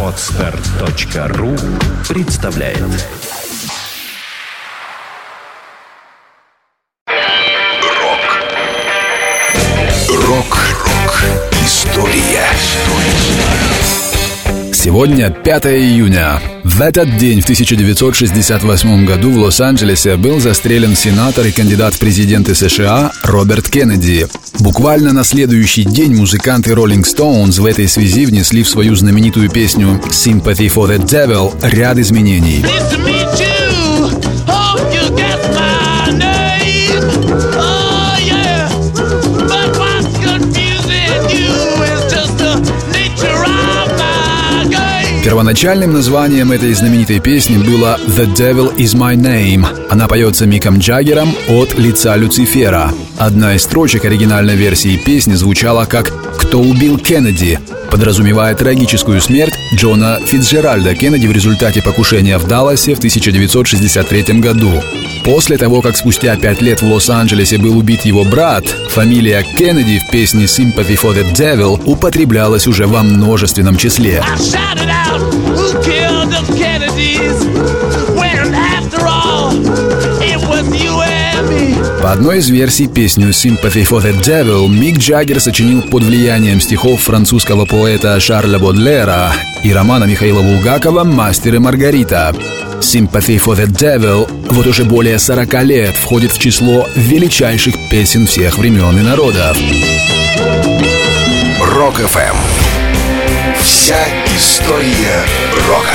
Отстар.ру представляет. Рок. Рок-рок История Сегодня 5 июня. В этот день, в 1968 году, в Лос-Анджелесе был застрелен сенатор и кандидат в президенты США Роберт Кеннеди. Буквально на следующий день музыканты Rolling Stones в этой связи внесли в свою знаменитую песню «Sympathy for the Devil» ряд изменений. Первоначальным названием этой знаменитой песни было «The Devil is My Name». Она поется Миком Джаггером от лица Люцифера. Одна из строчек оригинальной версии песни звучала как «Кто убил Кеннеди?», подразумевая трагическую смерть Джона Фитджеральда Кеннеди в результате покушения в Далласе в 1963 году. После того, как спустя пять лет в Лос-Анджелесе был убит его брат, фамилия Кеннеди в песне «Sympathy for the Devil» употреблялась уже во множественном числе. I the Kennedys? When after all, it was you and me. По одной из версий песню «Sympathy for the Devil» Мик Джаггер сочинил под влиянием стихов французского поэта Шарля Бодлера и романа Михаила Булгакова «Мастер и Маргарита». «Sympathy for the Devil» вот уже более 40 лет входит в число величайших песен всех времен и народов. Rock FM Вся история рока